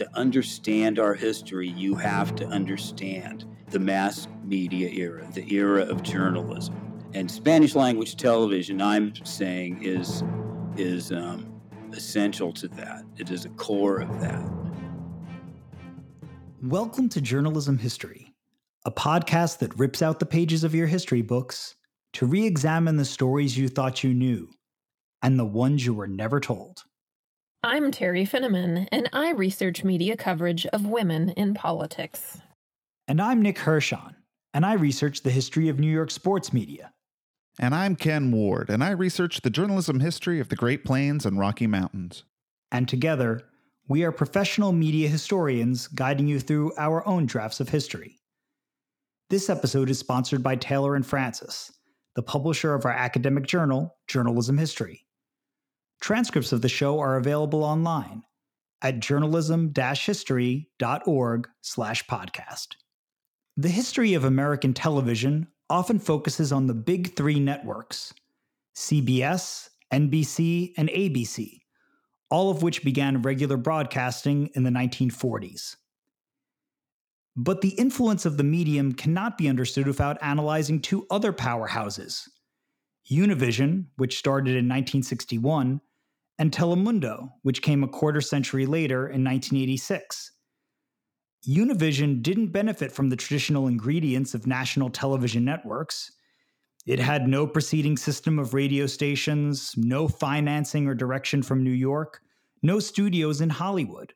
to understand our history, you have to understand the mass media era, the era of journalism. And Spanish language television, I'm saying, is, is um, essential to that. It is a core of that. Welcome to Journalism History, a podcast that rips out the pages of your history books to re examine the stories you thought you knew and the ones you were never told. I'm Teri Finneman, and I research media coverage of women in politics. And I'm Nick Hirshon, and I research the history of New York sports media. And I'm Ken Ward, and I research the journalism history of the Great Plains and Rocky Mountains. And together, we are professional media historians guiding you through our own drafts of history. This episode is sponsored by Taylor and Francis, the publisher of our academic journal, Journalism History. Transcripts of the show are available online at journalism-history.org slash podcast. The history of American television often focuses on the big three networks CBS, NBC, and ABC, all of which began regular broadcasting in the 1940s. But the influence of the medium cannot be understood without analyzing two other powerhouses Univision, which started in 1961, and Telemundo, which came a quarter century later in 1986. Univision didn't benefit from the traditional ingredients of national television networks. It had no preceding system of radio stations, no financing or direction from New York, no studios in Hollywood.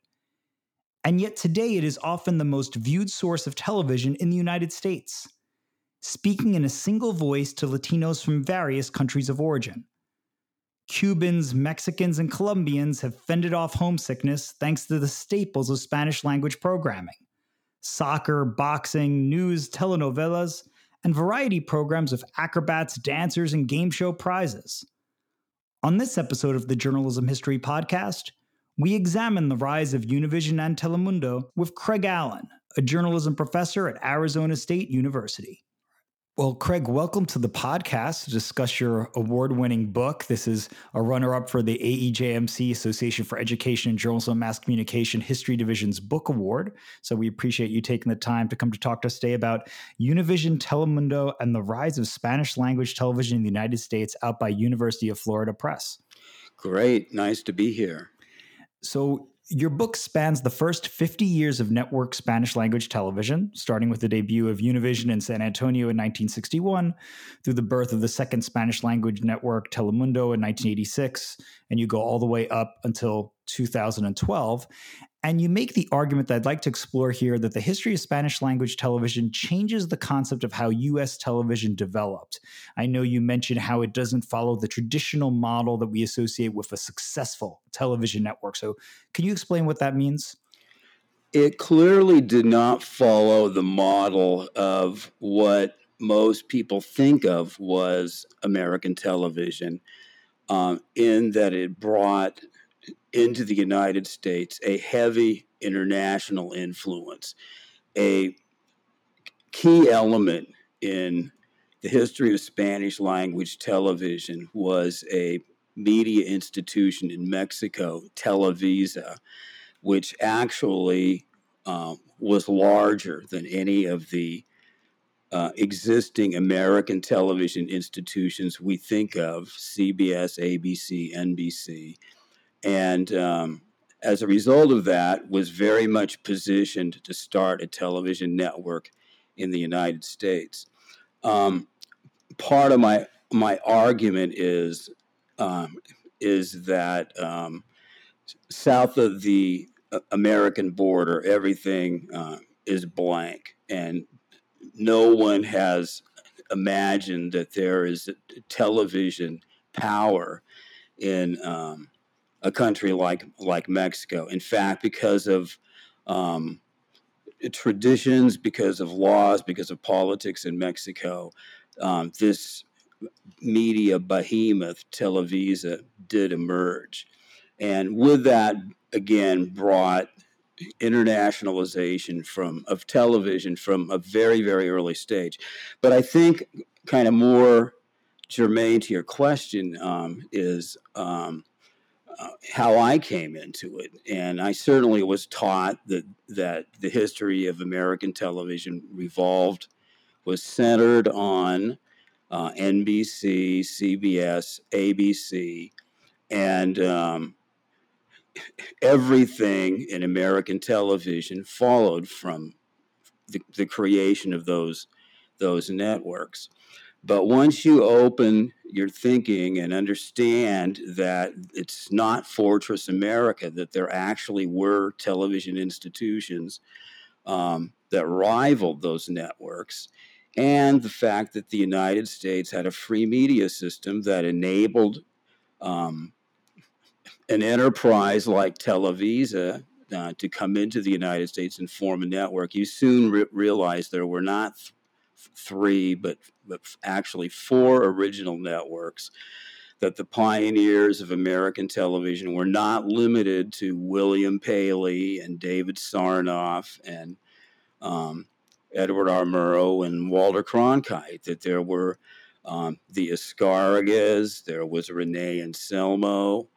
And yet today it is often the most viewed source of television in the United States, speaking in a single voice to Latinos from various countries of origin. Cubans, Mexicans, and Colombians have fended off homesickness thanks to the staples of Spanish language programming soccer, boxing, news, telenovelas, and variety programs of acrobats, dancers, and game show prizes. On this episode of the Journalism History Podcast, we examine the rise of Univision and Telemundo with Craig Allen, a journalism professor at Arizona State University. Well, Craig, welcome to the podcast to discuss your award winning book. This is a runner up for the AEJMC Association for Education and Journalism and Mass Communication History Division's Book Award. So we appreciate you taking the time to come to talk to us today about Univision, Telemundo, and the rise of Spanish language television in the United States out by University of Florida Press. Great. Nice to be here. So, your book spans the first 50 years of network Spanish language television, starting with the debut of Univision in San Antonio in 1961, through the birth of the second Spanish language network, Telemundo, in 1986, and you go all the way up until 2012. And you make the argument that I'd like to explore here that the history of Spanish language television changes the concept of how US television developed. I know you mentioned how it doesn't follow the traditional model that we associate with a successful television network. So, can you explain what that means? It clearly did not follow the model of what most people think of was American television, um, in that it brought into the United States a heavy international influence. A key element in the history of Spanish language television was a media institution in Mexico, Televisa, which actually um, was larger than any of the uh, existing American television institutions we think of CBS, ABC, NBC and um, as a result of that, was very much positioned to start a television network in the United States. Um, part of my my argument is um, is that um, south of the uh, American border, everything uh, is blank, and no one has imagined that there is television power in um, a country like like Mexico. In fact, because of um, traditions, because of laws, because of politics in Mexico, um, this media behemoth, Televisa, did emerge, and with that, again, brought internationalization from of television from a very very early stage. But I think kind of more germane to your question um, is um, how I came into it, and I certainly was taught that that the history of American television revolved was centered on uh, NBC, CBS, ABC, and um, everything in American television followed from the, the creation of those those networks. But once you open your thinking and understand that it's not Fortress America, that there actually were television institutions um, that rivaled those networks, and the fact that the United States had a free media system that enabled um, an enterprise like Televisa uh, to come into the United States and form a network, you soon re- realize there were not th- three, but, but actually four original networks. That the pioneers of American television were not limited to William Paley and David Sarnoff and um, Edward R. Murrow and Walter Cronkite, that there were um, the Azcárragas, there was René Anselmo,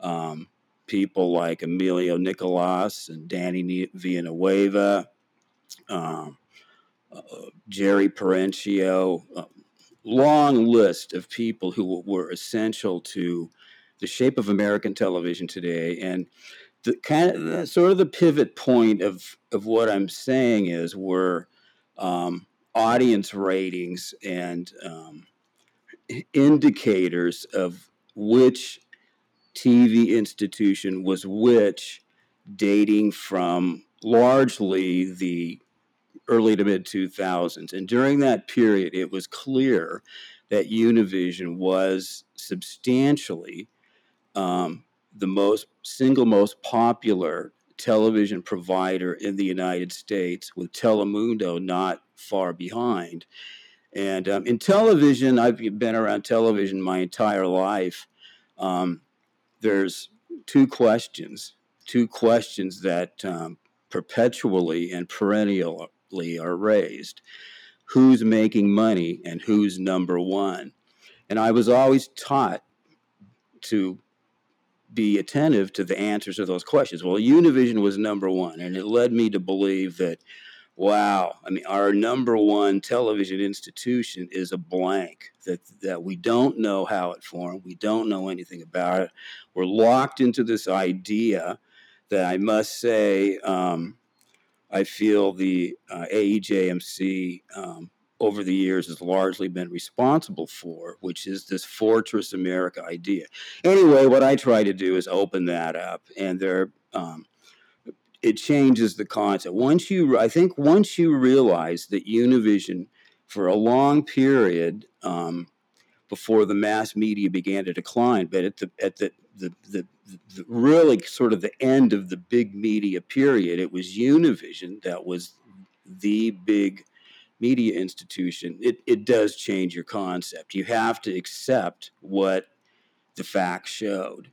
um, people like Emilio Nicolas and Danny Villanueva, um, Jerry Perenchio, uh, long list of people who were essential to the shape of American television today. And the kind of the, sort of the pivot point of, of what I'm saying is we're um, audience ratings and um, indicators of which TV institution was which, dating from largely the early to mid 2000s. And during that period, it was clear that Univision was substantially um, the most single most popular television provider in the United States, with Telemundo not far behind. And um, in television, I've been around television my entire life. Um, there's two questions, two questions that um, perpetually and are raised who's making money and who's number one? And I was always taught to be attentive to the answers to those questions. Well, Univision was number one, and it led me to believe that, wow, I mean, our number one television institution is a blank that that we don't know how it formed, we don't know anything about it. We're locked into this idea that I must say, um, I feel the uh, AEJMC um, over the years has largely been responsible for, which is this Fortress America idea. Anyway, what I try to do is open that up, and there, um, it changes the concept. Once you, I think, once you realize that Univision, for a long period um, before the mass media began to decline, but at the at the the, the, the really sort of the end of the big media period, it was Univision that was the big media institution, it, it does change your concept. You have to accept what the facts showed.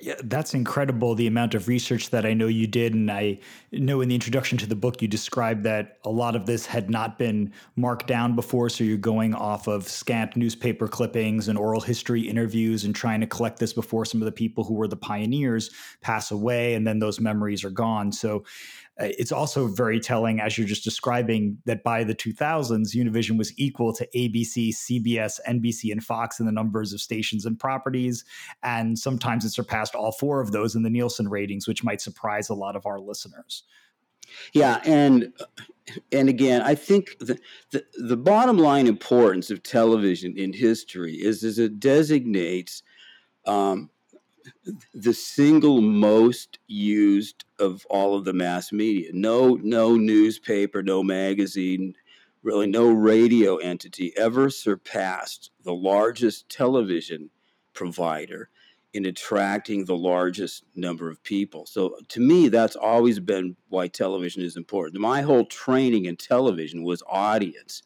Yeah, that's incredible. The amount of research that I know you did. And I know in the introduction to the book, you described that a lot of this had not been marked down before. So you're going off of scant newspaper clippings and oral history interviews and trying to collect this before some of the people who were the pioneers pass away. And then those memories are gone. So it's also very telling, as you're just describing, that by the 2000s, Univision was equal to ABC, CBS, NBC, and Fox in the numbers of stations and properties. And sometimes it surpassed all four of those in the Nielsen ratings, which might surprise a lot of our listeners. Yeah, and and again, I think the, the, the bottom line importance of television in history is is it designates um, the single most used of all of the mass media. No, no newspaper, no magazine, really no radio entity ever surpassed the largest television provider in attracting the largest number of people. So to me, that's always been why television is important. My whole training in television was audience.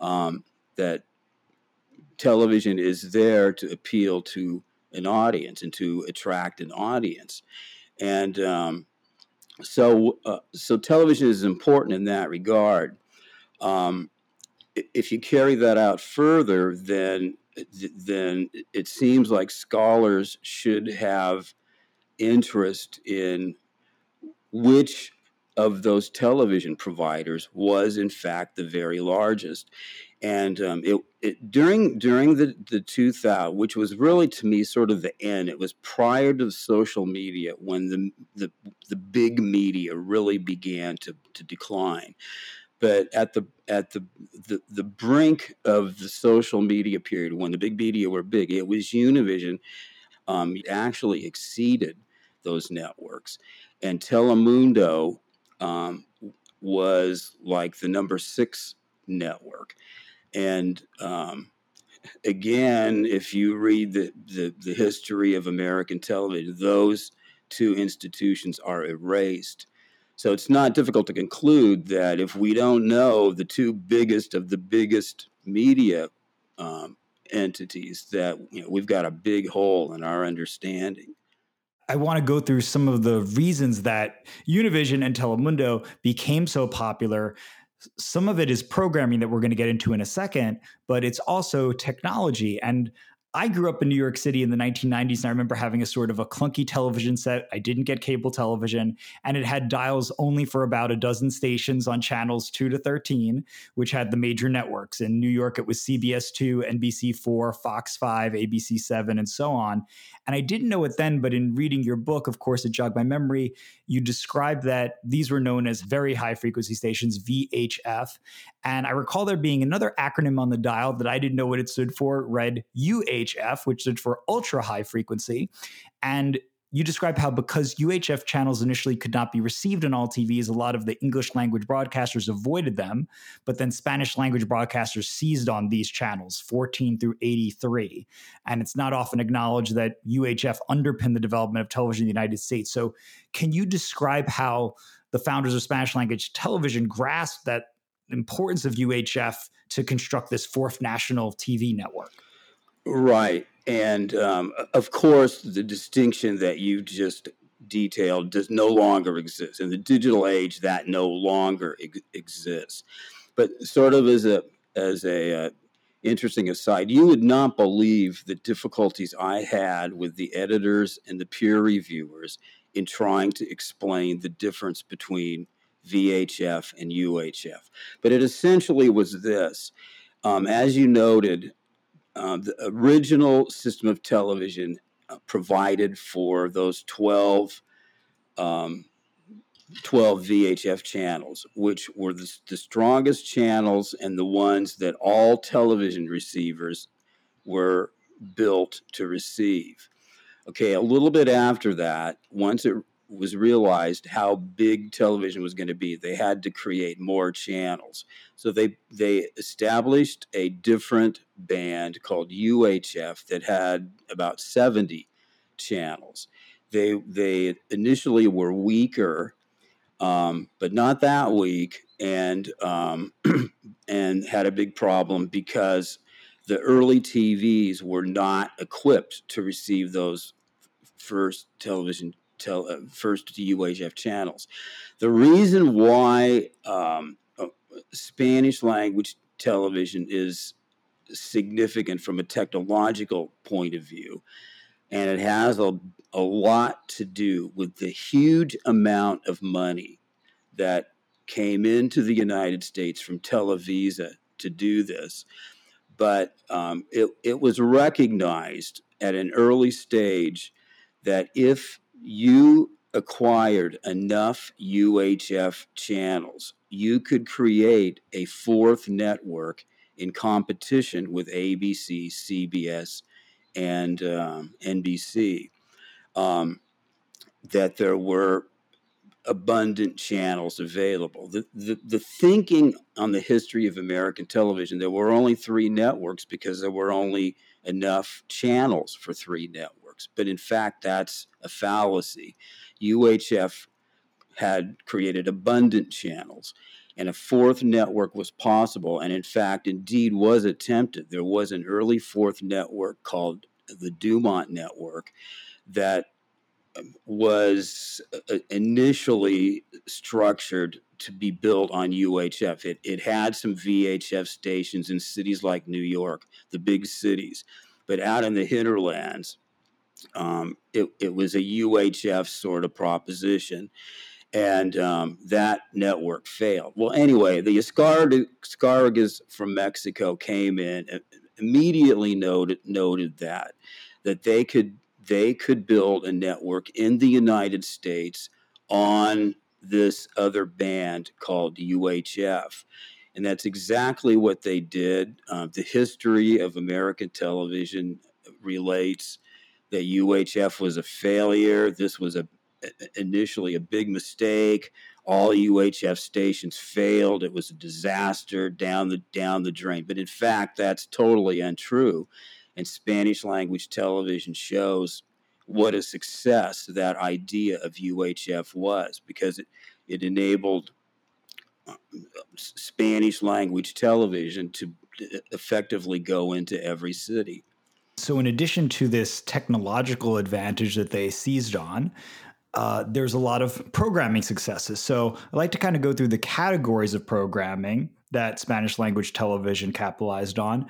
Um, that television is there to appeal to an audience and to attract an audience. And um, so, uh, so television is important in that regard. Um, if you carry that out further, then then it seems like scholars should have interest in which of those television providers was in fact the very largest and um, it, it, during during the the 2000 which was really to me sort of the end it was prior to social media when the the, the big media really began to, to decline but at the at the, the the brink of the social media period when the big media were big it was univision um, actually exceeded those networks and telemundo um, was like the number six network. And um, again, if you read the, the, the history of American television, those two institutions are erased. So it's not difficult to conclude that if we don't know the two biggest of the biggest media um, entities, that you know, we've got a big hole in our understanding. I want to go through some of the reasons that Univision and Telemundo became so popular. Some of it is programming that we're going to get into in a second, but it's also technology. And I grew up in New York City in the 1990s, and I remember having a sort of a clunky television set. I didn't get cable television, and it had dials only for about a dozen stations on channels 2 to 13, which had the major networks. In New York, it was CBS 2, NBC 4, Fox 5, ABC 7, and so on. And I didn't know it then, but in reading your book, of course, it jogged my memory. You described that these were known as very high frequency stations, VHF. And I recall there being another acronym on the dial that I didn't know what it stood for, read UHF, which stood for ultra high frequency. And you describe how because UHF channels initially could not be received on all TVs, a lot of the English language broadcasters avoided them, but then Spanish language broadcasters seized on these channels, 14 through 83. And it's not often acknowledged that UHF underpinned the development of television in the United States. So, can you describe how the founders of Spanish language television grasped that importance of UHF to construct this fourth national TV network? Right. And um, of course, the distinction that you just detailed does no longer exist. In the digital age, that no longer ex- exists. But sort of as a as a uh, interesting aside, you would not believe the difficulties I had with the editors and the peer reviewers in trying to explain the difference between VHF and UHF. But it essentially was this. Um, as you noted, uh, the original system of television uh, provided for those 12, um, 12 VHF channels, which were the, the strongest channels and the ones that all television receivers were built to receive. Okay, a little bit after that, once it was realized how big television was going to be. They had to create more channels. So they they established a different band called UHF that had about 70 channels. They they initially were weaker, um, but not that weak, and um, and had a big problem because the early TVs were not equipped to receive those first television tel- uh, first UHF channels. The reason why um, uh, Spanish language television is significant from a technological point of view, and it has a, a lot to do with the huge amount of money that came into the United States from Televisa to do this. But um, it, it was recognized at an early stage that if you acquired enough UHF channels, you could create a fourth network in competition with ABC, CBS, and um, NBC. Um, that there were abundant channels available. The, the, the thinking on the history of American television, there were only three networks because there were only enough channels for three networks networks. But in fact, that's a fallacy. UHF had created abundant channels, and a fourth network was possible. And in fact, indeed, was attempted. There was an early fourth network called the Dumont Network that um, was uh, initially structured to be built on UHF. It, it had some VHF stations in cities like New York, the big cities, but out in the hinterlands, um, it, it was a UHF sort of proposition. And um, that network failed. Well, anyway, the Azcárragas from Mexico came in and immediately noted, noted that that they could they could build a network in the United States on this other band called UHF. And that's exactly what they did. Uh, the history of American television relates that UHF was a failure. This was a initially a big mistake. All UHF stations failed. It was a disaster down the down the drain. But in fact, that's totally untrue. And Spanish language television shows what a success that idea of UHF was because it, it enabled uh, Spanish language television to effectively go into every city. So, in addition to this technological advantage that they seized on, uh, there's a lot of programming successes. So, I like to kind of go through the categories of programming that Spanish language television capitalized on.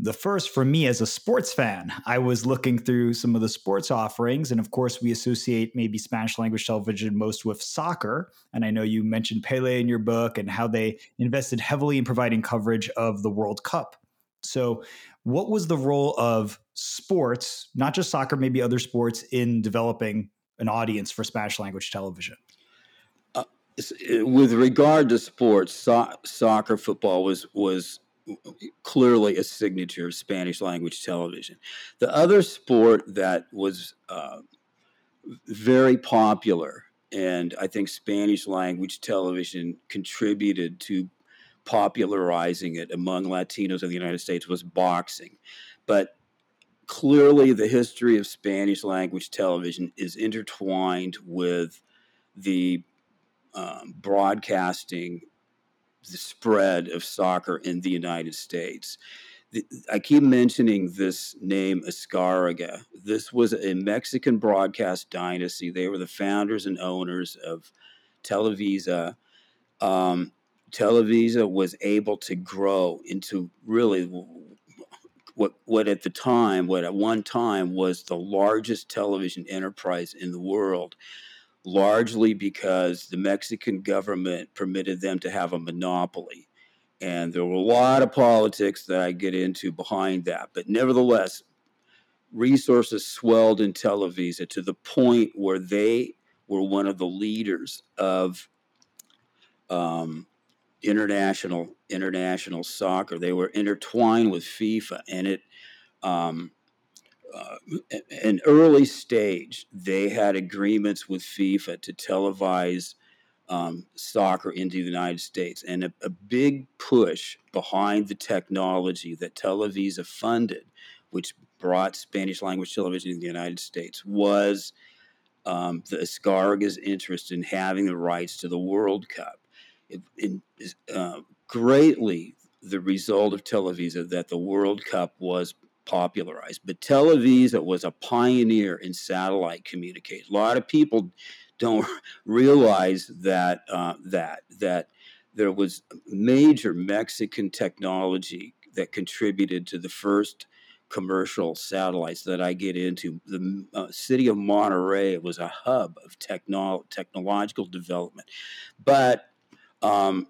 The first, for me as a sports fan, I was looking through some of the sports offerings. And of course, we associate maybe Spanish language television most with soccer. And I know you mentioned Pele in your book and how they invested heavily in providing coverage of the World Cup. So, what was the role of sports, not just soccer, maybe other sports, in developing an audience for Spanish language television? Uh, with regard to sports, so- soccer, football was was clearly a signature of Spanish language television. The other sport that was uh, very popular, and I think Spanish language television contributed to popularizing it among Latinos in the United States, was boxing. But clearly, the history of Spanish language television is intertwined with the um, broadcasting the spread of soccer in the United States. The, I keep mentioning this name, Azcárraga. This was a Mexican broadcast dynasty. They were the founders and owners of Televisa. Um, Televisa was able to grow into really what, what at the time, what at one time was the largest television enterprise in the world largely because the Mexican government permitted them to have a monopoly. And there were a lot of politics that I get into behind that. But nevertheless, resources swelled in Televisa to the point where they were one of the leaders of um, international international soccer. They were intertwined with FIFA, and it um, uh, an early stage, they had agreements with FIFA to televise um, soccer into the United States. And a, a, big push behind the technology that Televisa funded, which brought Spanish language television to the United States, was um, the Azcárragas' interest in having the rights to the World Cup. It, it uh, greatly the result of Televisa that the World Cup was popularized. But Televisa was a pioneer in satellite communication. A lot of people don't realize that uh, that that there was major Mexican technology that contributed to the first commercial satellites that I get into. The uh, city of Monterrey was a hub of techno- technological development, but um,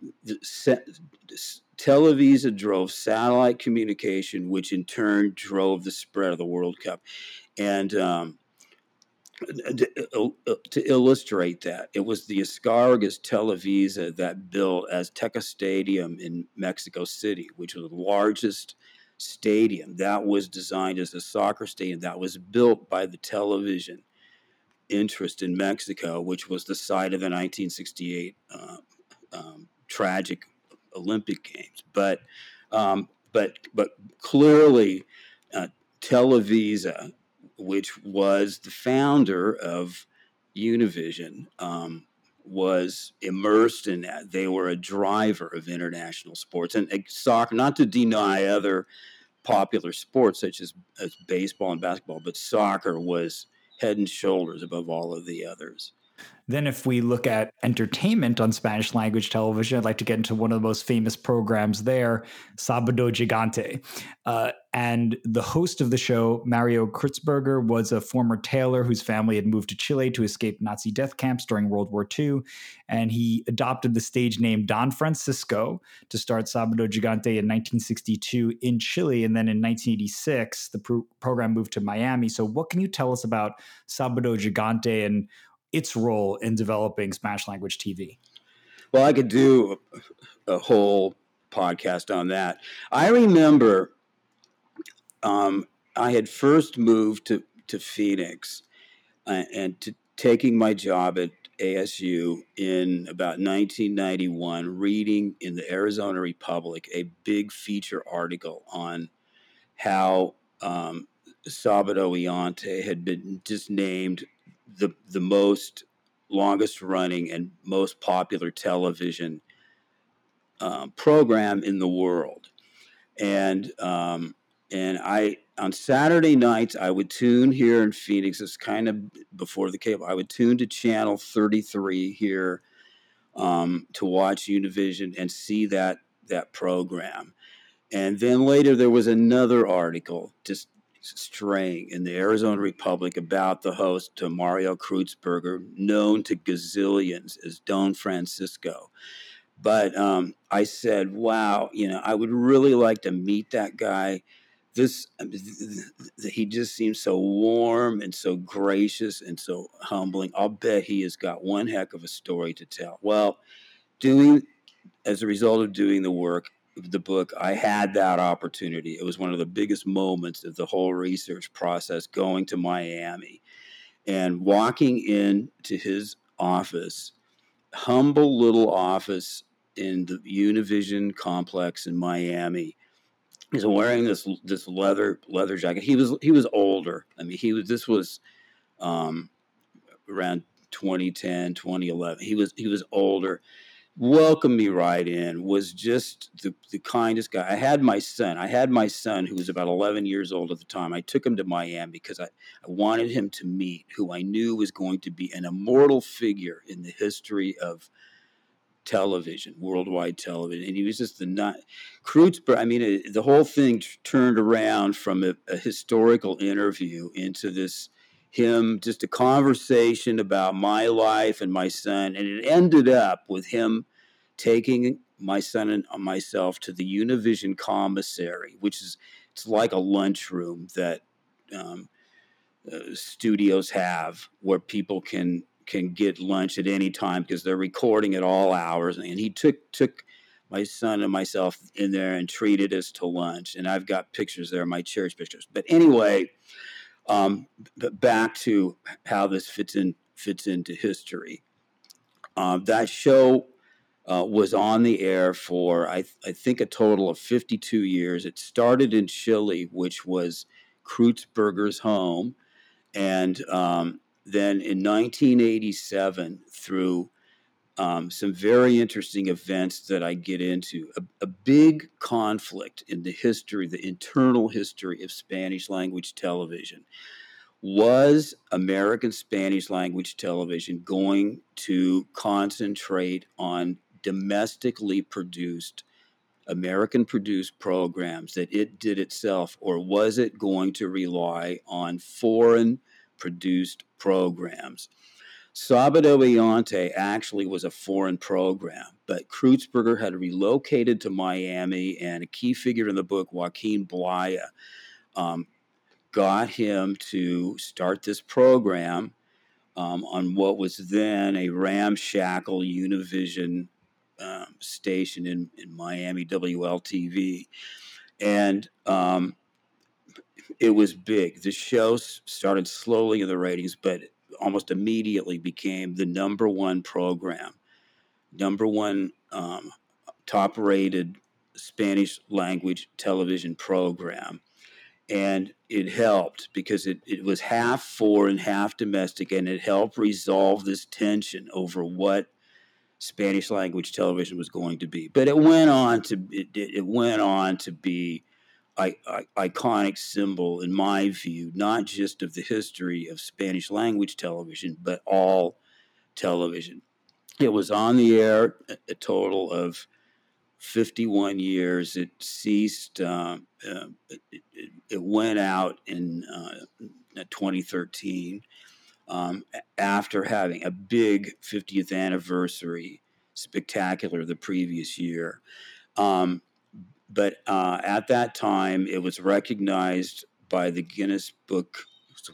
Televisa drove satellite communication, which in turn drove the spread of the World Cup. And um, to, to, illustrate that, it was the Azcárragas Televisa that built Azteca Stadium in Mexico City, which was the largest stadium that was designed as a soccer stadium that was built by the television interest in Mexico, which was the site of the 1968 uh, um, tragic Olympic Games. But um, but but clearly, uh, Televisa, which was the founder of Univision, um, was immersed in that. They were a driver of international sports and soccer. Not to deny other popular sports such as, as baseball and basketball, but soccer was head and shoulders above all of the others. Then, if we look at entertainment on Spanish language television, I'd like to get into one of the most famous programs there, Sabado Gigante. Uh, and the host of the show, Mario Kreutzberger, was a former tailor whose family had moved to Chile to escape Nazi death camps during World War II. And he adopted the stage name Don Francisco to start Sabado Gigante in 1962 in Chile. And then in 1986, the pro- program moved to Miami. So, what can you tell us about Sabado Gigante and its role in developing Spanish language TV? Well, I could do a whole podcast on that. I remember um, I had first moved to, to Phoenix uh, and to taking my job at ASU in about 1991, reading in the Arizona Republic a big feature article on how um, Sabado Gigante had been just named the the most longest running and most popular television um, program in the world, and um, and I on Saturday nights I would tune here in Phoenix. It's kind of before the cable. I would tune to channel thirty three here um, to watch Univision and see that that program. And then later there was another article just straying in the Arizona Republic about the host to Mario Kreutzberger, known to gazillions as Don Francisco. But um, I said, wow, you know, I would really like to meet that guy. This, he just seems so warm and so gracious and so humbling. I'll bet he has got one heck of a story to tell. Well, doing, as a result of doing the work, the book, I had that opportunity. It was one of the biggest moments of the whole research process going to Miami and walking into his office, humble little office in the Univision complex in Miami. He's wearing this this leather leather jacket. He was he was older. I mean, he was this was um, around 2010, 2011. He was he was older welcomed me right in was just the, the kindest guy. I had my son i had my son who was about 11 years old at the time. I took him to miami because I, I wanted him to meet who i knew was going to be an immortal figure in the history of television worldwide television. And he was just the not Kreutzberg, i mean it, the whole thing t- turned around from a, a historical interview into this him just a conversation about my life and my son and it ended up with him taking my son and myself to the univision commissary which is it's like a lunchroom that um, uh, studios have where people can can get lunch at any time because they're recording at all hours and he took took my son and myself in there and treated us to lunch and i've got pictures there my cherished pictures. But anyway um, back to how this fits in fits into history. Uh, that show uh, was on the air for I, th- I, think a total of 52 years. It started in Chile, which was Kreutzberger's home, and um, then in 1987 through um, some very interesting events that I get into. A, a, big conflict in the history, the internal history of Spanish language television. Was American Spanish language television going to concentrate on domestically produced, American produced programs that it did itself, or was it going to rely on foreign produced programs? Sabado Gigante actually was a foreign program, but Kreutzberger had relocated to Miami, and a key figure in the book, Joaquin Blaya, um, got him to start this program um, on what was then a ramshackle Univision um, station in, in Miami, WLTV. And um, it was big. The show started slowly in the ratings, but almost immediately became the number one program, number one um, top rated Spanish language television program. And it helped because it, it was half foreign, and half domestic, and it helped resolve this tension over what Spanish language television was going to be. But it went on to it, it went on to be Iconic symbol, in my view, not just of the history of Spanish language television, but all television. It was on the air a total of 51 years. It ceased, uh, uh, it, it, went out in uh, 2013 um, after having a big 50th anniversary spectacular the previous year. Um, but uh, at that time, it was recognized by the Guinness Book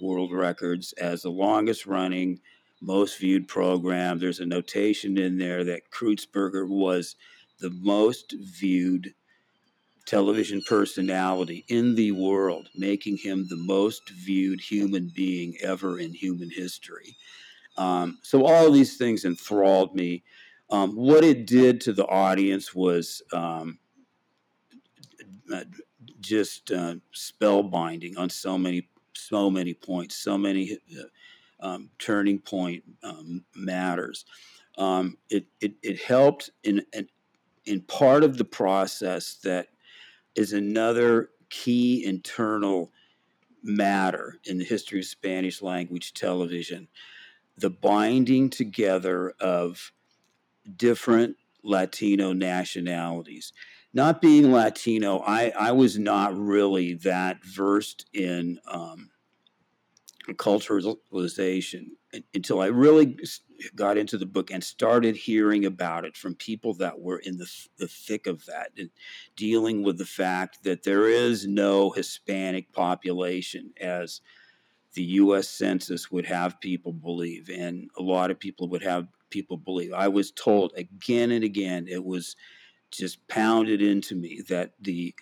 World Records as the longest running, most viewed program. There's a notation in there that Kreutzberger was the most viewed television personality in the world, making him the most viewed human being ever in human history. Um, so all these things enthralled me. Um, what it did to the audience was um, just uh, spellbinding on so many so many points, so many uh, um, turning point um, matters. Um, it, it, it helped in, in in part of the process that is another key internal matter in the history of Spanish language television the binding together of different Latino nationalities. Not being Latino, I, I was not really that versed in um, culturalization until I really got into the book and started hearing about it from people that were in the, the thick of that and dealing with the fact that there is no Hispanic population as the US Census would have people believe, and a lot of people would have people believe. I was told again and again, it was just pounded into me that the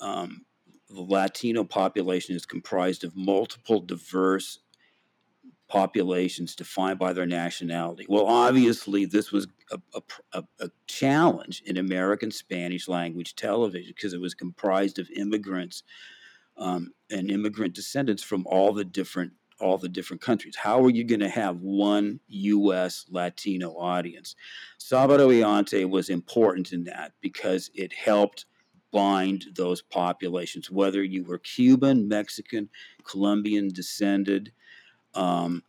um, the Latino population is comprised of multiple diverse populations defined by their nationality. Well, obviously, this was a, a, a challenge in American Spanish language television because it was comprised of immigrants um, and immigrant descendants from all the different all the different countries. How are you going to have one U.S. Latino audience? Sabado y was important in that because it helped bind those populations, whether you were Cuban, Mexican, Colombian descended. Um,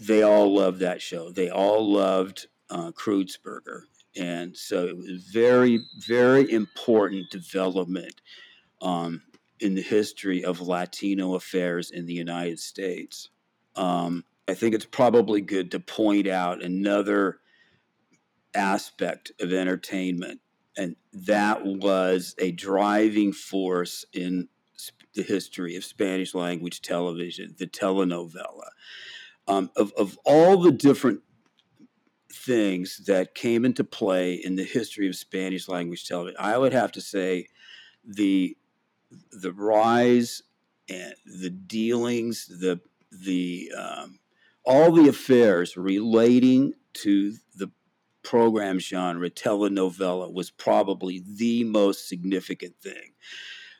they all loved that show. They all loved uh, Kreutzberger. And so it was very, very important development um, in the history of Latino affairs in the United States. Um, I think it's probably good to point out another aspect of entertainment, and that was a driving force in the history of Spanish language television, the telenovela. Um, of, of all the different things that came into play in the history of Spanish language television, I would have to say the the rise and the dealings, the the um, all the affairs relating to the program genre, telenovela, was probably the most significant thing.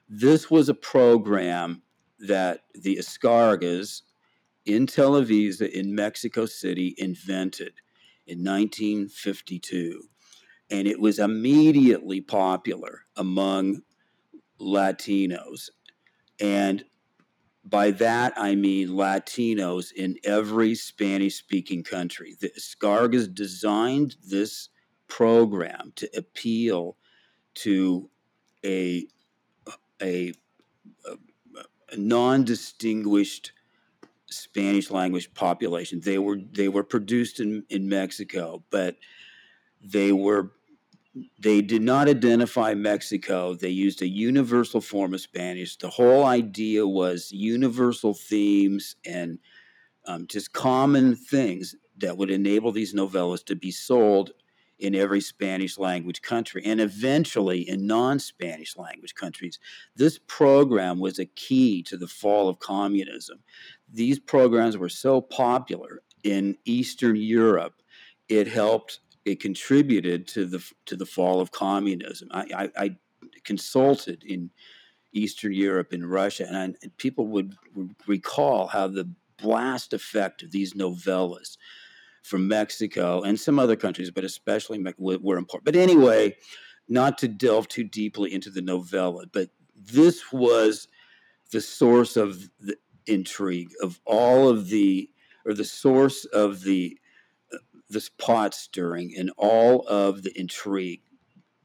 This was a program that the Azcárragas in Televisa in Mexico City invented in 1952. And it was immediately popular among Latinos. And by that, I mean Latinos in every Spanish speaking country. The Azcárragas designed this program to appeal to a, a, a non distinguished Spanish language population. They were they were produced in, in Mexico, but they were they did not identify Mexico. They used a universal form of Spanish. The whole idea was universal themes and um, just common things that would enable these novellas to be sold in every Spanish language country and eventually in non Spanish language countries. This program was a key to the fall of communism. These programs were so popular in Eastern Europe, it helped it contributed to the to the fall of communism. I, I, I consulted in Eastern Europe and Russia, and, I, and people would, recall how the blast effect of these novellas from Mexico and some other countries, but especially were important. But anyway, not to delve too deeply into the novella, but this was the source of the intrigue of all of the, or the source of the this pot stirring and all of the intrigue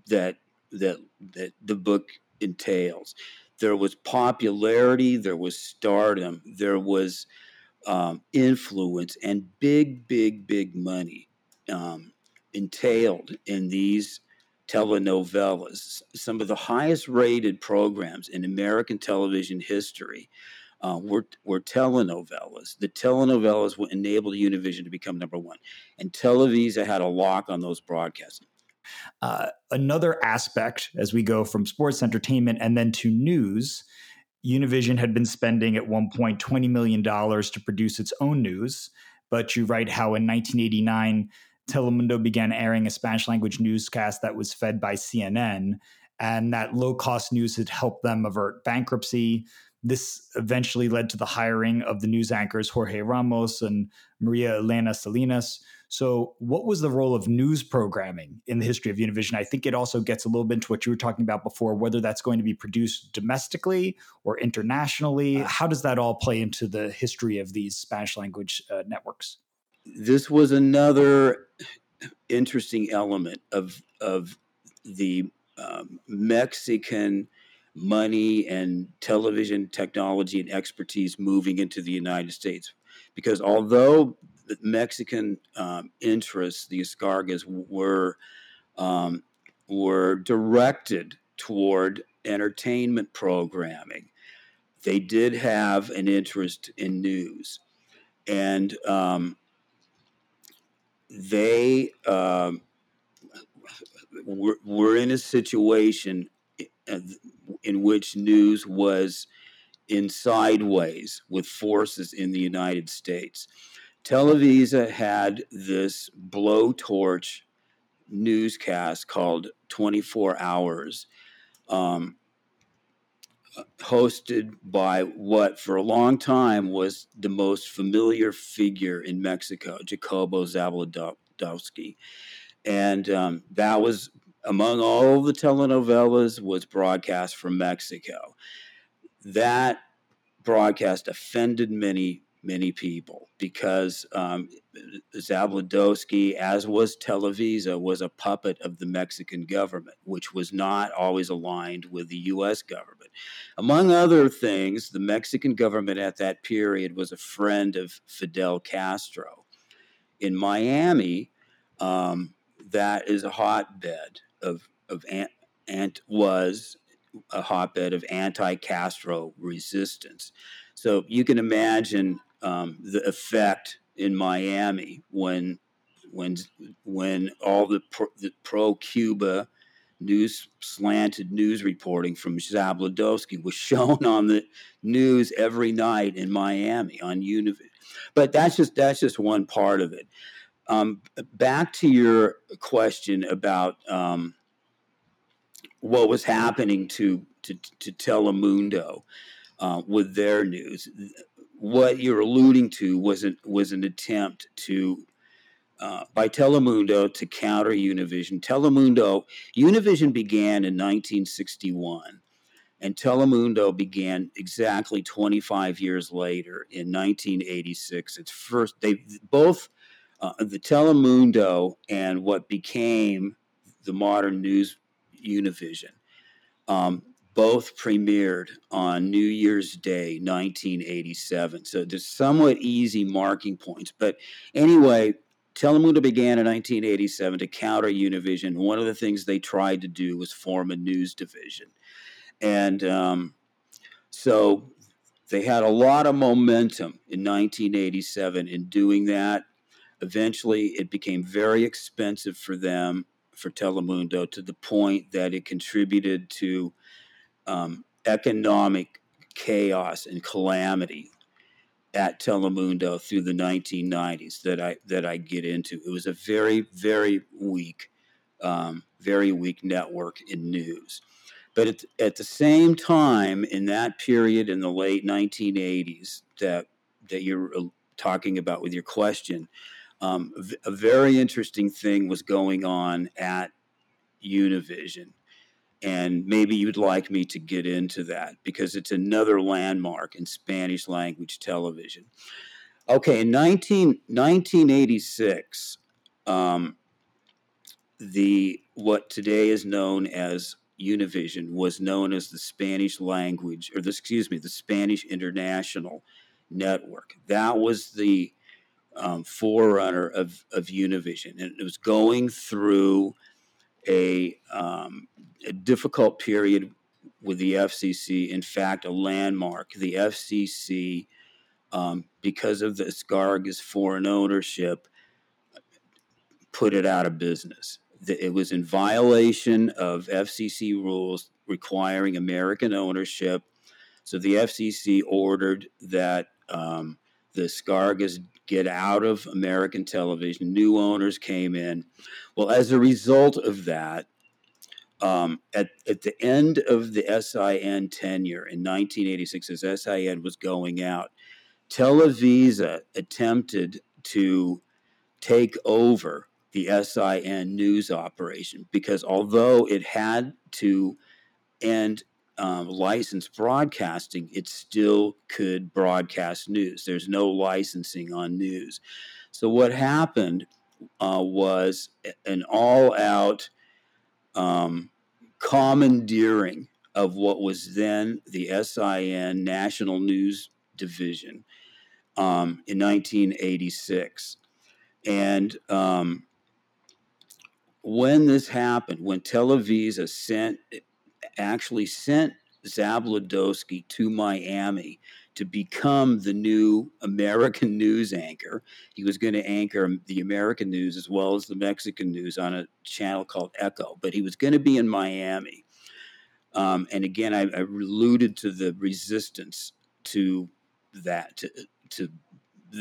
that that that the book entails. There was popularity, there was stardom, there was um, influence, and big, big, big money um, entailed in these telenovelas. Some of the highest rated programs in American television history uh, were, were telenovelas. The telenovelas would enable Univision to become number one, and Televisa had a lock on those broadcasts. Uh, another aspect as we go from sports entertainment and then to news, Univision had been spending at one point $20 million to produce its own news. But you write how in 1989, Telemundo began airing a Spanish language newscast that was fed by CNN, and that low cost news had helped them avert bankruptcy. This eventually led to the hiring of the news anchors Jorge Ramos and Maria Elena Salinas. So, what was the role of news programming in the history of Univision? I think it also gets a little bit into what you were talking about before, whether that's going to be produced domestically or internationally. How does that all play into the history of these Spanish language uh, networks? This was another interesting element of of the um, Mexican money and television technology and expertise moving into the United States. Because although the Mexican um, interests, the Azcárragas, were um, were directed toward entertainment programming, they did have an interest in news, and um, they um, were, were in a situation uh, in which news was in sideways with forces in the United States. Televisa had this blowtorch newscast called 24 Hours, um, hosted by what for a long time was the most familiar figure in Mexico, Jacobo Zabludovsky. And um, that was among all the telenovelas was broadcast from Mexico. That broadcast offended many many people because um, Zabludovsky, as was Televisa, was a puppet of the Mexican government, which was not always aligned with the U.S. government. Among other things, the Mexican government at that period was a friend of Fidel Castro. In Miami, um, that is a hotbed of of ant, ant was a hotbed of anti-Castro resistance. So you can imagine um, the effect in Miami when when when all the pro, the pro Cuba news slanted news reporting from Zabludovsky was shown on the news every night in Miami on Univision. But that's just that's just one part of it. Um, back to your question about um, what was happening to to, to Telemundo uh, with their news. What you're alluding to was an, was an attempt to uh, by Telemundo to counter Univision. Telemundo Univision began in 1961, and Telemundo began exactly 25 years later in 1986. Its first, they both uh, the Telemundo and what became the modern news Univision. Um, both premiered on New Year's Day, 1987. So there's somewhat easy marking points. But anyway, Telemundo began in 1987 to counter Univision. One of the things they tried to do was form a news division. And um, so they had a lot of momentum in 1987 in doing that. Eventually, it became very expensive for them for Telemundo to the point that it contributed to um, economic chaos and calamity at Telemundo through the 1990s that I that I get into. It was a very very weak, um, very weak network in news. But at, at the same time, in that period in the late 1980s that that you're uh, talking about with your question, um, a very interesting thing was going on at Univision. And maybe you'd like me to get into that because it's another landmark in Spanish language television. Okay, in 19, 1986, um, the what today is known as Univision was known as the Spanish language, or the, excuse me, the Spanish International Network. That was the um, forerunner of, of Univision, and it was going through a, um, a difficult period with the FCC. In fact, a landmark. The FCC, um, because of the Azcárragas foreign ownership, put it out of business. It was in violation of FCC rules requiring American ownership. So the FCC ordered that um, the Azcárragas get out of American television. New owners came in. Well, as a result of that, um, at, at the end of the SIN tenure in 1986, as SIN was going out, Televisa attempted to take over the SIN news operation because although it had to end um, licensed broadcasting, it still could broadcast news. There's no licensing on news. So what happened uh, was an all-out um, commandeering of what was then the SIN National News Division um, in 1986. And um, when this happened, when Televisa sent actually sent Zabludovsky to Miami to become the new American news anchor. He was going to anchor the American news as well as the Mexican news on a channel called ECO, but he was going to be in Miami. Um, and again, I, I, alluded to the resistance to that, to, to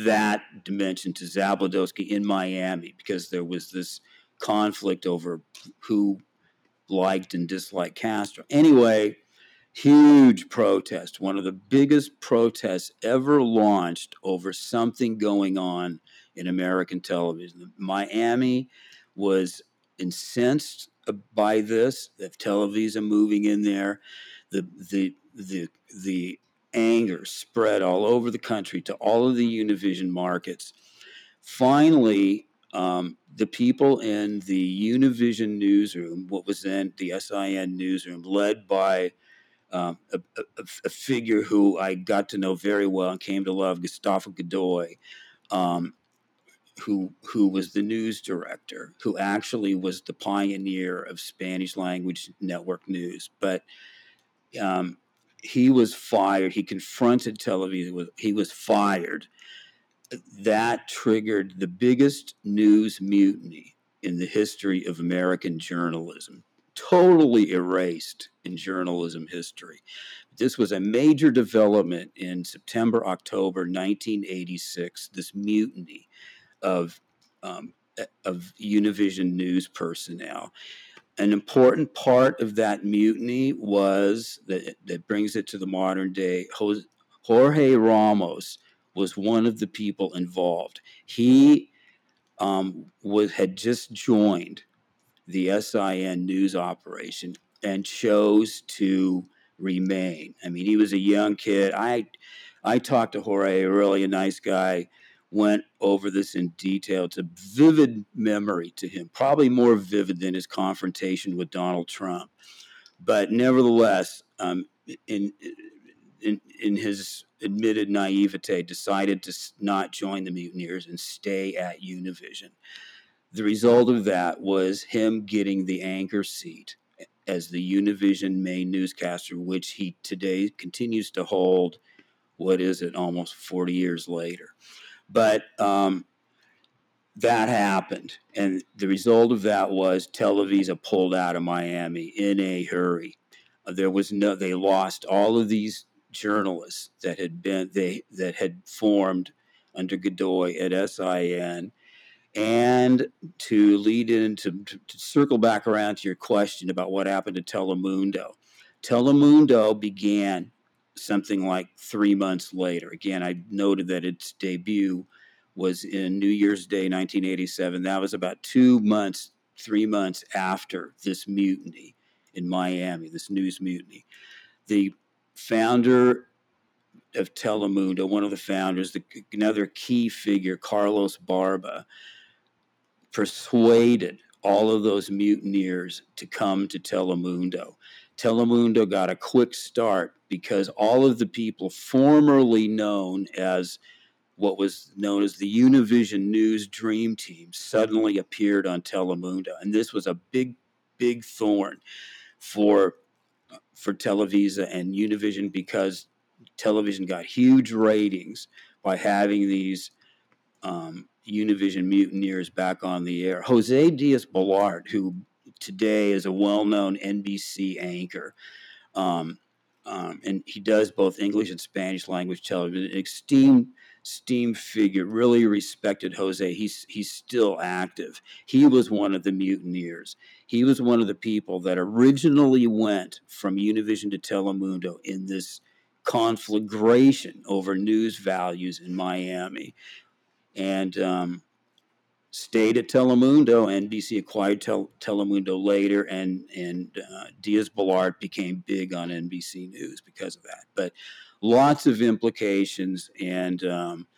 that dimension, to Zabludovsky in Miami, because there was this conflict over who liked and disliked Castro. Anyway, huge protest, one of the biggest protests ever launched over something going on in American television. Miami was incensed by this, the television moving in there, the the the the anger spread all over the country to all of the Univision markets. Finally, um, the people in the Univision newsroom, what was then the SIN newsroom, led by um, a, a, a, figure who I got to know very well and came to love, Gustavo Godoy, um, who who was the news director, who actually was the pioneer of Spanish language network news. But um, he was fired. He confronted Televisa. He was fired that triggered the biggest news mutiny in the history of American journalism, totally erased in journalism history. This was a major development in September, October 1986, this mutiny of, um, of Univision news personnel. An important part of that mutiny was that, that brings it to the modern day. Jorge Ramos was one of the people involved. He um, was had just joined the SIN news operation and chose to remain. I mean, he was a young kid. I I talked to Jorge, really a nice guy. Went over this in detail. It's a vivid memory to him, probably more vivid than his confrontation with Donald Trump. But nevertheless, um, in in, in his admitted naivete, decided to not join the mutineers and stay at Univision. The result of that was him getting the anchor seat as the Univision main newscaster, which he today continues to hold. What is it, almost 40 years later? But um, that happened. And the result of that was Televisa pulled out of Miami in a hurry. There was no, they lost all of these journalists that had been they that had formed under Godoy at SIN. And to lead into to, to circle back around to your question about what happened to Telemundo, Telemundo began something like three months later. Again, I noted that its debut was in New Year's Day, 1987. That was about two months, three months after this mutiny in Miami, this news mutiny. The founder of Telemundo, one of the founders, the, another key figure, Carlos Barba, persuaded all of those mutineers to come to Telemundo. Telemundo got a quick start because all of the people formerly known as what was known as the Univision News Dream Team suddenly appeared on Telemundo. And this was a big, big thorn for for Televisa and Univision because television got huge ratings by having these um, Univision mutineers back on the air. Jose Diaz Balart, who today is a well known NBC anchor, um, um, and he does both English and Spanish language television, an esteemed steam figure, really respected Jose. He's he's still active. He was one of the mutineers. He was one of the people that originally went from Univision to Telemundo in this conflagration over news values in Miami, and um, stayed at Telemundo. NBC acquired Tel- Telemundo later, and and uh, Diaz Balart became big on NBC News because of that. But lots of implications, and um,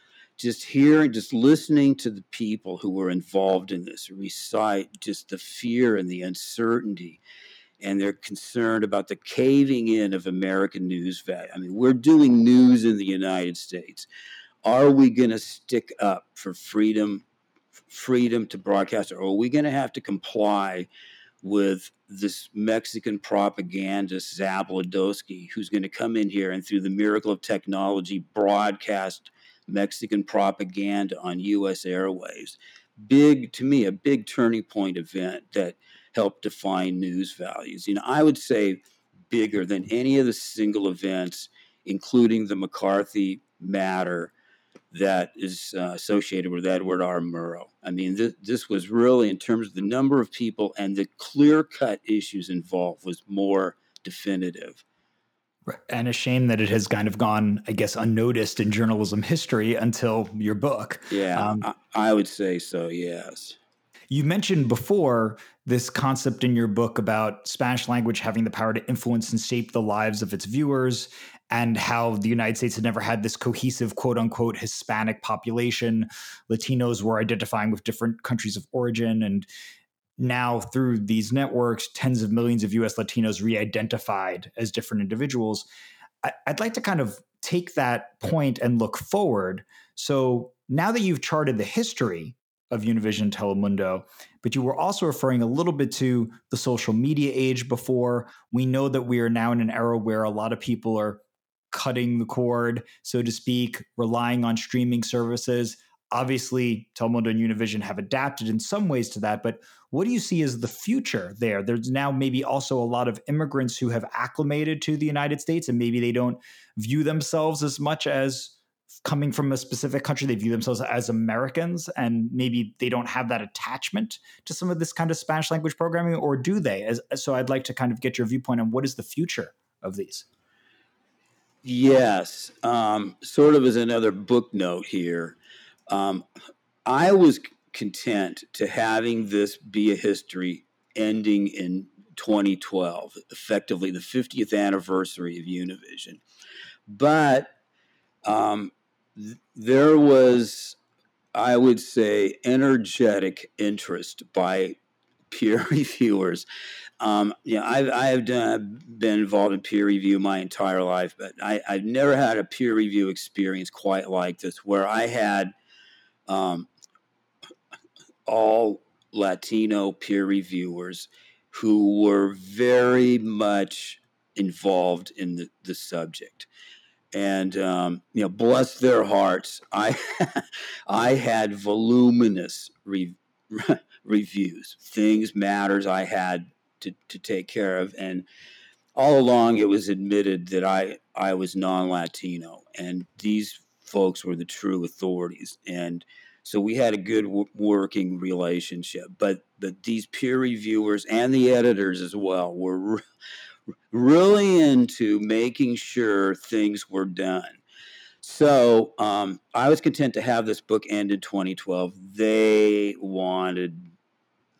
just hearing, just listening to the people who were involved in this recite just the fear and the uncertainty. And they're concerned about the caving in of American news value. I mean, we're doing news in the United States. Are we going to stick up for freedom freedom to broadcast, or are we going to have to comply with this Mexican propagandist Zabludovsky, who's going to come in here and through the miracle of technology broadcast Mexican propaganda on U.S. airwaves? Big to me, a big turning point event that helped define news values. You know, I would say bigger than any of the single events, including the McCarthy matter that is uh, associated with Edward R. Murrow. I mean, th- this was really, in terms of the number of people and the clear cut issues involved, was more definitive. And a shame that it has kind of gone, I guess, unnoticed in journalism history until your book. Yeah, um, I, I would say so, yes. You mentioned before this concept in your book about Spanish language having the power to influence and shape the lives of its viewers and how the United States had never had this cohesive quote unquote Hispanic population. Latinos were identifying with different countries of origin. And now, through these networks, tens of millions of US Latinos re identified as different individuals. I'd like to kind of take that point and look forward. So now that you've charted the history of Univision Telemundo, but you were also referring a little bit to the social media age before. We know that we are now in an era where a lot of people are cutting the cord, so to speak, relying on streaming services. Obviously, Telemundo and Univision have adapted in some ways to that, but what do you see as the future there? There's now maybe also a lot of immigrants who have acclimated to the United States and maybe they don't view themselves as much as coming from a specific country. They view themselves as Americans and maybe they don't have that attachment to some of this kind of Spanish language programming, or do they? As, so I'd like to kind of get your viewpoint on what is the future of these. Yes, um, sort of as another book note here. Um, I was content to having this be a history ending in 2012, effectively the 50th anniversary of Univision. But um, th- there was, I would say, energetic interest by peer reviewers um, you know, I've, I've done, been involved in peer review my entire life, but I, have never had a peer review experience quite like this, where I had um, all Latino peer reviewers who were very much involved in the, the subject. And um, you know, bless their hearts, I I had voluminous re- reviews, things, matters I had to, to take care of. And all along, it was admitted that I, I was non Latino, and these folks were the true authorities. And so we had a good w- working relationship. But, but these peer reviewers and the editors as well were re- really into making sure things were done. So um, I was content to have this book end in 2012. They wanted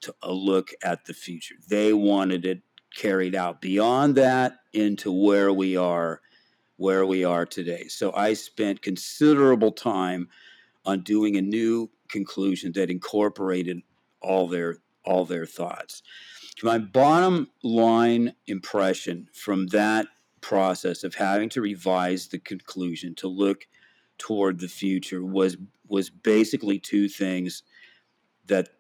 to a look at the future. They wanted it carried out beyond that into where we are where we are today. So I spent considerable time on doing a new conclusion that incorporated all their all their thoughts. My bottom line impression from that process of having to revise the conclusion to look toward the future was was basically two things that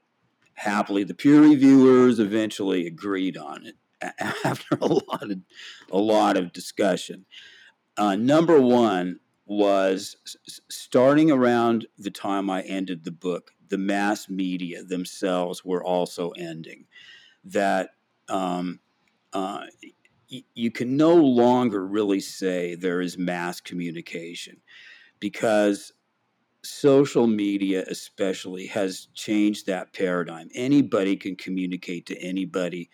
happily the peer reviewers eventually agreed on it after a lot of a lot of discussion. Uh, number one was starting around the time I ended the book, the mass media themselves were also ending. That um, uh, y- you can no longer really say there is mass communication because social media, especially, has changed that paradigm. Anybody can communicate to anybody.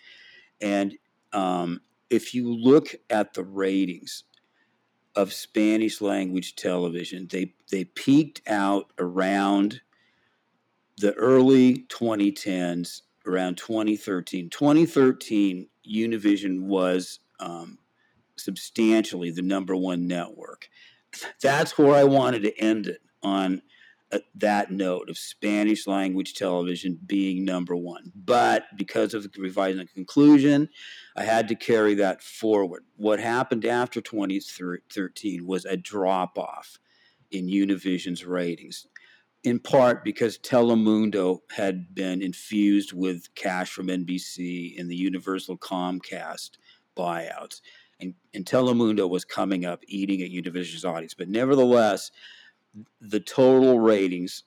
And um, if you look at the ratings of Spanish language television. They they peaked out around the early 2010s, around 2013. 2013, Univision was um, substantially the number one network. That's where I wanted to end it on Uh, that note of Spanish language television being number one. But because of the revising conclusion, I had to carry that forward. What happened after 2013 was a drop off in Univision's ratings, in part because Telemundo had been infused with cash from NBC in the Universal Comcast buyouts. And, and Telemundo was coming up, eating at Univision's audience. But nevertheless, the total ratings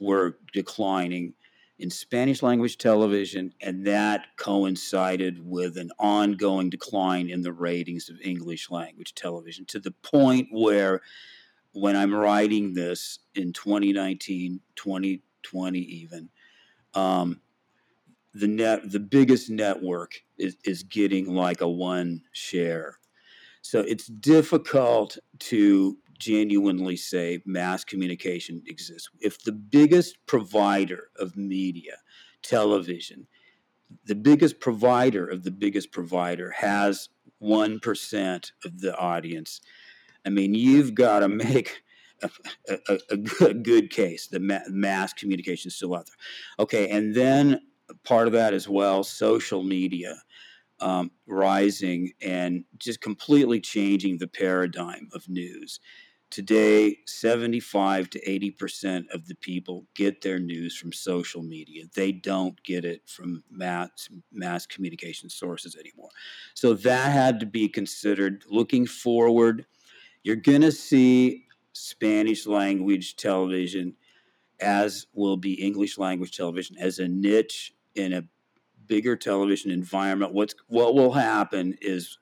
were declining in Spanish language television, and that coincided with an ongoing decline in the ratings of English language television to the point where, when I'm writing this in 2019, 2020, even, um, the net, the biggest network is, is getting like a one share. So it's difficult to genuinely say mass communication exists. If the biggest provider of media, television, the biggest provider of the biggest provider has 1% of the audience, I mean, you've got to make a, a, a, good, case that ma- mass communication is still out there. Okay, and then part of that as well, social media. Um, rising and just completely changing the paradigm of news. Today, 75 to 80% of the people get their news from social media. They don't get it from mass, mass communication sources anymore. So that had to be considered. Looking forward, you're going to see Spanish language television, as will be English language television, as a niche in a bigger television environment. What's what will happen is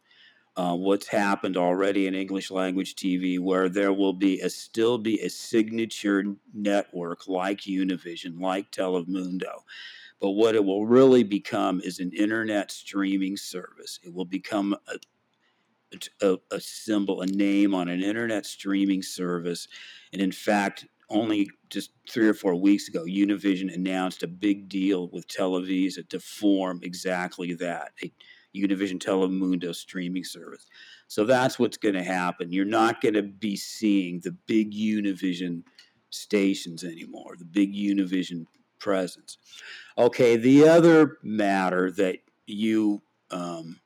uh, what's happened already in English language TV, where there will be a still be a signature network like Univision, like Telemundo. But what it will really become is an internet streaming service. It will become a, a, a symbol, a name on an internet streaming service. And in fact, only just three or four weeks ago, Univision announced a big deal with Televisa to form exactly that. Univision Telemundo streaming service. So that's what's going to happen. You're not going to be seeing the big Univision stations anymore, the big Univision presence. Okay, the other matter that you um,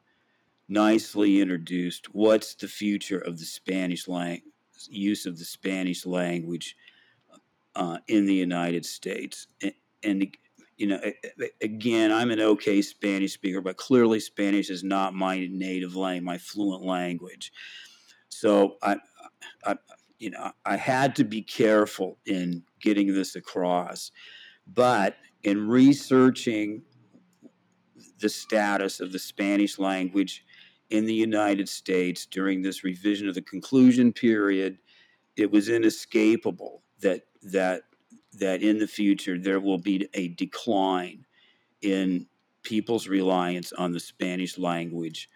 nicely introduced what's the future of the Spanish language, use of the Spanish language uh, in the United States? And, and you know, again, I'm an okay Spanish speaker, but clearly Spanish is not my native language, my fluent language. So I, I, you know, I had to be careful in getting this across. But in researching the status of the Spanish language in the United States during this revision of the conclusion period, it was inescapable that that that in the future there will be a decline in people's reliance on the Spanish language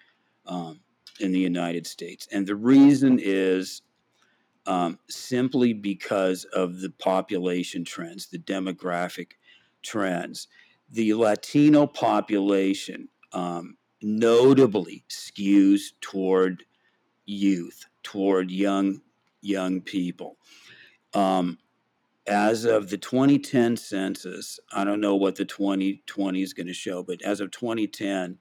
um, in the United States. And the reason is um, simply because of the population trends, the demographic trends. The Latino population um, notably skews toward youth, toward young young people. Um, as of the 2010 census, I don't know what the 2020 is going to show, but as of 2010,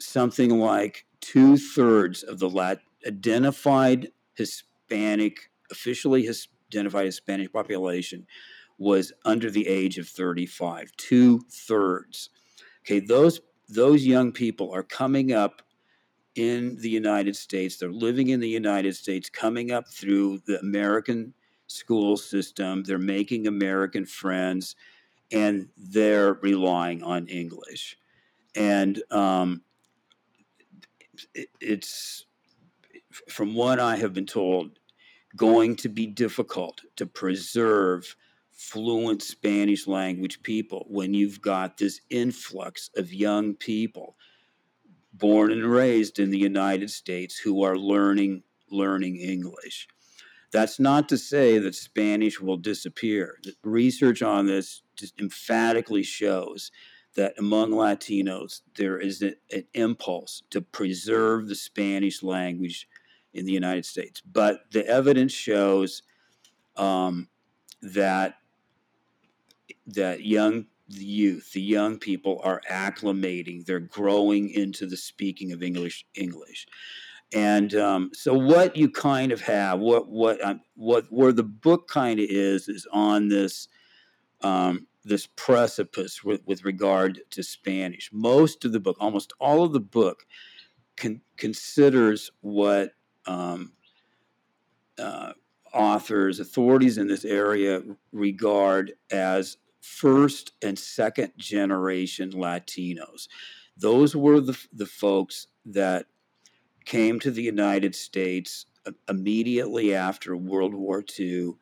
something like two thirds of the lat- identified Hispanic, officially his- identified Hispanic population was under the age of 35. Two thirds. Okay, those those young people are coming up in the United States. They're living in the United States, coming up through the American school system. They're making American friends, and they're relying on English. And um, it, it's, from what I have been told, going to be difficult to preserve fluent Spanish language people when you've got this influx of young people born and raised in the United States who are learning learning English. That's not to say that Spanish will disappear. The research on this just emphatically shows that among Latinos there is a, an impulse to preserve the Spanish language in the United States. But the evidence shows um, that that young the youth, the young people are acclimating. They're growing into the speaking of English. English, and um, so what you kind of have, what what um, what where the book kind of is, is on this um, this precipice with, with regard to Spanish. Most of the book, almost all of the book, con- considers what um, uh, authors, authorities in this area regard as first and second generation Latinos. Those were the, the folks that came to the United States uh, immediately after World War II,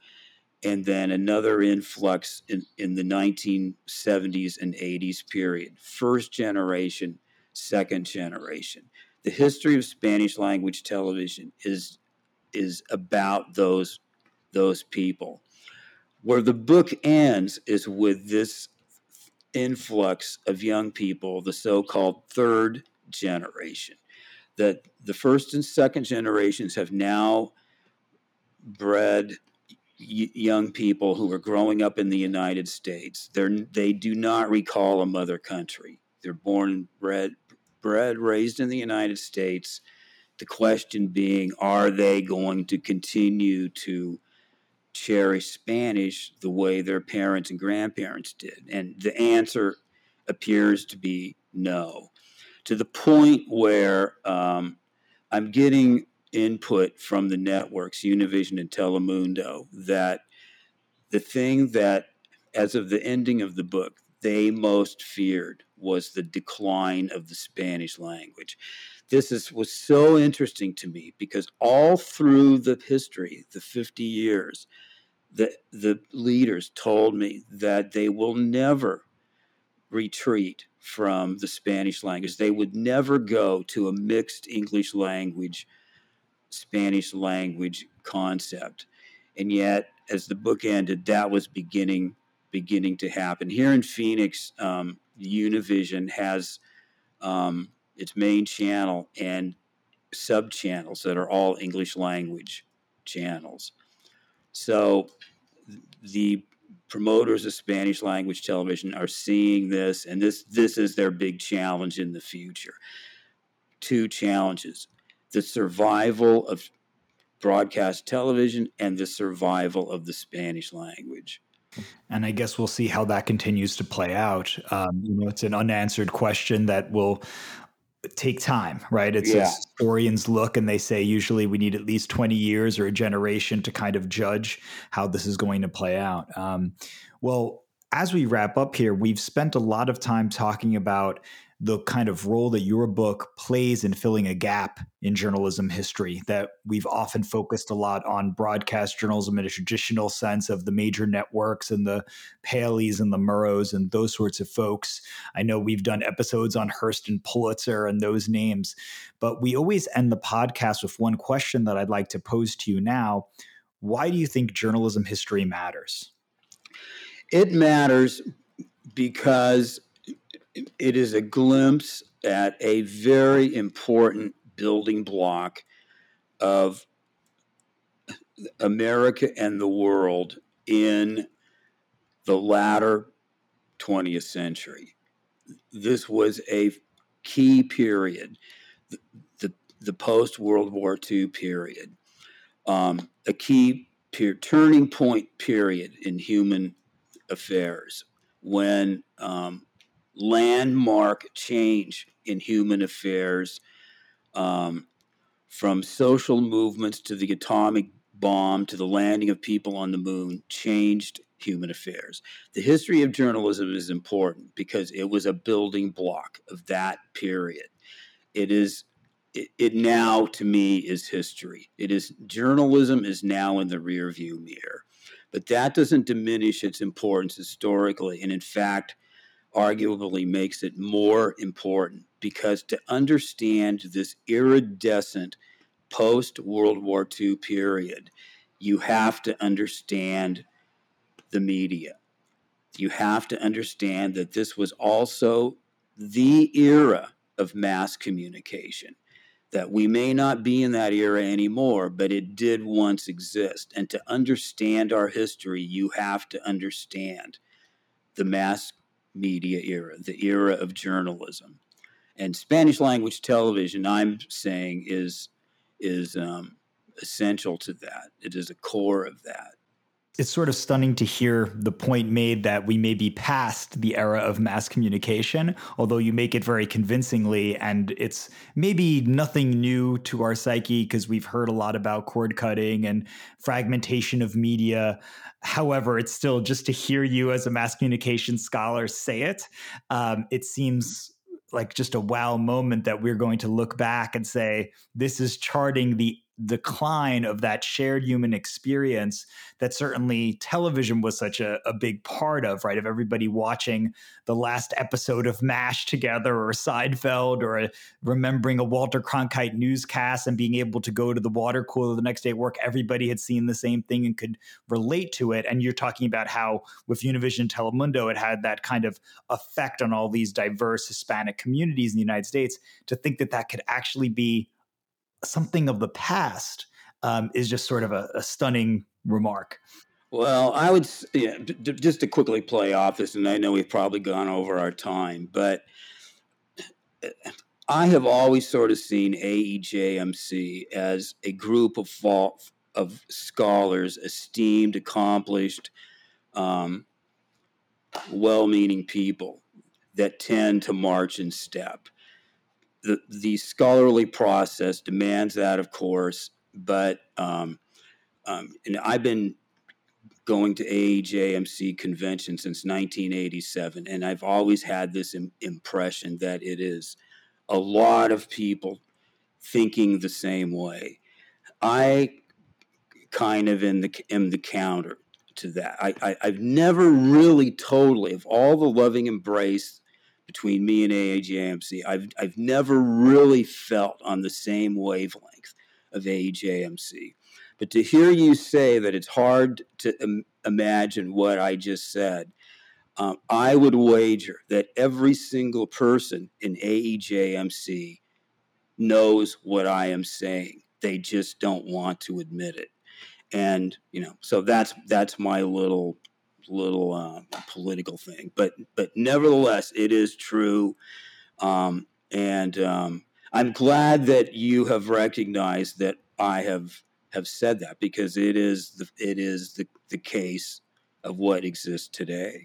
and then another influx in, in the 1970s and 80s period. First generation, second generation. The history of Spanish language television is is about those those people. Where the book ends is with this influx of young people, the so called third generation, that the first and second generations have now bred y- young people who are growing up in the United States. They're, they do not recall a mother country. They're born bred, bred, raised in the United States. The question being, are they going to continue to cherish Spanish the way their parents and grandparents did? And the answer appears to be no, to the point where um, I'm getting input from the networks, Univision and Telemundo, that the thing that, as of the ending of the book, they most feared was the decline of the Spanish language. This is, was so interesting to me because all through the history, the 50 years, the, the leaders told me that they will never retreat from the Spanish language. They would never go to a mixed English language, Spanish language concept. And yet, as the book ended, that was beginning beginning to happen. Here in Phoenix, um, Univision has um, its main channel and sub channels that are all English language channels. So the promoters of Spanish language television are seeing this, and this this is their big challenge in the future. Two challenges: the survival of broadcast television and the survival of the Spanish language. And I guess we'll see how that continues to play out. Um, you know, it's an unanswered question that will take time, right? It's yeah. historians look and they say usually we need at least 20 years or a generation to kind of judge how this is going to play out. Um, well, as we wrap up here, we've spent a lot of time talking about the kind of role that your book plays in filling a gap in journalism history that we've often focused a lot on broadcast journalism in a traditional sense of the major networks and the Paleys and the Murrows and those sorts of folks. I know we've done episodes on Hearst and Pulitzer and those names, but we always end the podcast with one question that I'd like to pose to you now. Why do you think journalism history matters? It matters because it is a glimpse at a very important building block of America and the world in the latter 20th century. This was a key period, the, the, the post World War II period, um, a key turning point period in human affairs when um, landmark change in human affairs um, from social movements to the atomic bomb to the landing of people on the moon changed human affairs. The history of journalism is important because it was a building block of that period. It is it, it now to me is history. It is journalism is now in the rearview mirror. But that doesn't diminish its importance historically and in fact arguably makes it more important because to understand this iridescent post World War II period, you have to understand the media. You have to understand that this was also the era of mass communication. That we may not be in that era anymore, but it did once exist. And to understand our history, you have to understand the mass media era, the era of journalism. And Spanish language television, I'm saying, is is um, essential to that. It is a core of that it's sort of stunning to hear the point made that we may be past the era of mass communication, although you make it very convincingly. And it's maybe nothing new to our psyche because we've heard a lot about cord cutting and fragmentation of media. However, it's still just to hear you as a mass communication scholar say it, um, it seems like just a wow moment that we're going to look back and say, this is charting the decline of that shared human experience that certainly television was such a, a, big part of, right? Of everybody watching the last episode of MASH together or Seinfeld or a, remembering a Walter Cronkite newscast and being able to go to the water cooler the next day at work. Everybody had seen the same thing and could relate to it. And you're talking about how with Univision Telemundo, it had that kind of effect on all these diverse Hispanic communities in the United States to think that that could actually be something of the past um, is just sort of a, a stunning remark. Well, I would yeah, d- d- just to quickly play off this, and I know we've probably gone over our time, but uh, I have always sort of seen AEJMC as a group of of scholars, esteemed, accomplished, um, well-meaning people that tend to march in step the, scholarly process demands that, of course, but um, um, and I've been going to AEJMC convention since 1987, and I've always had this Im- impression that it is a lot of people thinking the same way. I kind of in the am the counter to that. I, I I've never really totally of all the loving embrace between me and AEJMC. I've, I've never really felt on the same wavelength of AEJMC. But to hear you say that it's hard to Im- imagine what I just said, um, I would wager that every single person in AEJMC knows what I am saying. They just don't want to admit it. And, you know, so that's that's my little little uh, political thing, but but nevertheless, it is true, um, and um, I'm glad that you have recognized that I have have said that because it is the it is the, the case of what exists today.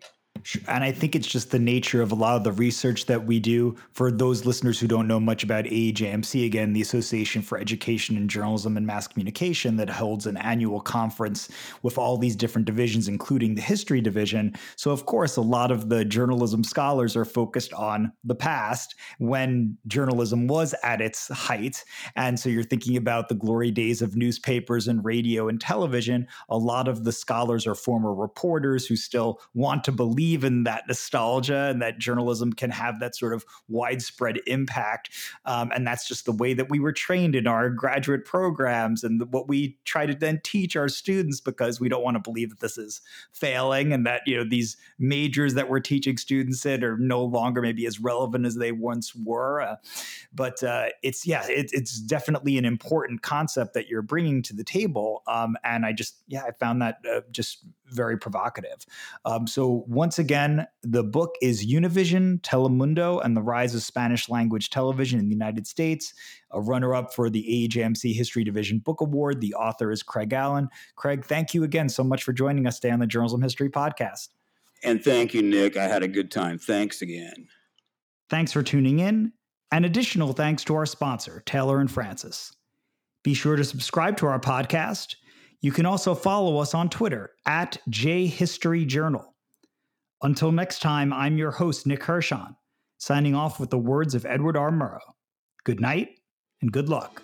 And I think it's just the nature of a lot of the research that we do. For those listeners who don't know much about AEJMC, again, the Association for Education in Journalism and Mass Communication that holds an annual conference with all these different divisions, including the history division. So, of course, a lot of the journalism scholars are focused on the past when journalism was at its height. And so you're thinking about the glory days of newspapers and radio and television. A lot of the scholars are former reporters who still want to believe believe in that nostalgia and that journalism can have that sort of widespread impact. Um, and that's just the way that we were trained in our graduate programs and what we try to then teach our students because we don't want to believe that this is failing and that, you know, these majors that we're teaching students in are no longer maybe as relevant as they once were. Uh, but uh, it's, yeah, it, it's definitely an important concept that you're bringing to the table. Um, and I just, yeah, I found that uh, just very provocative. Um, so, once again, the book is Univision, Telemundo, and the Rise of Spanish Language Television in the United States, a runner up for the AEJMC History Division Book Award. The author is Craig Allen. Craig, thank you again so much for joining us today on the Journalism History Podcast. And thank you, Nick. I had a good time. Thanks again. Thanks for tuning in. And additional thanks to our sponsor, Taylor and Francis. Be sure to subscribe to our podcast. You can also follow us on Twitter at JHistoryJournal. Until next time, I'm your host, Nick Hirshon, signing off with the words of Edward R. Murrow. Good night and good luck.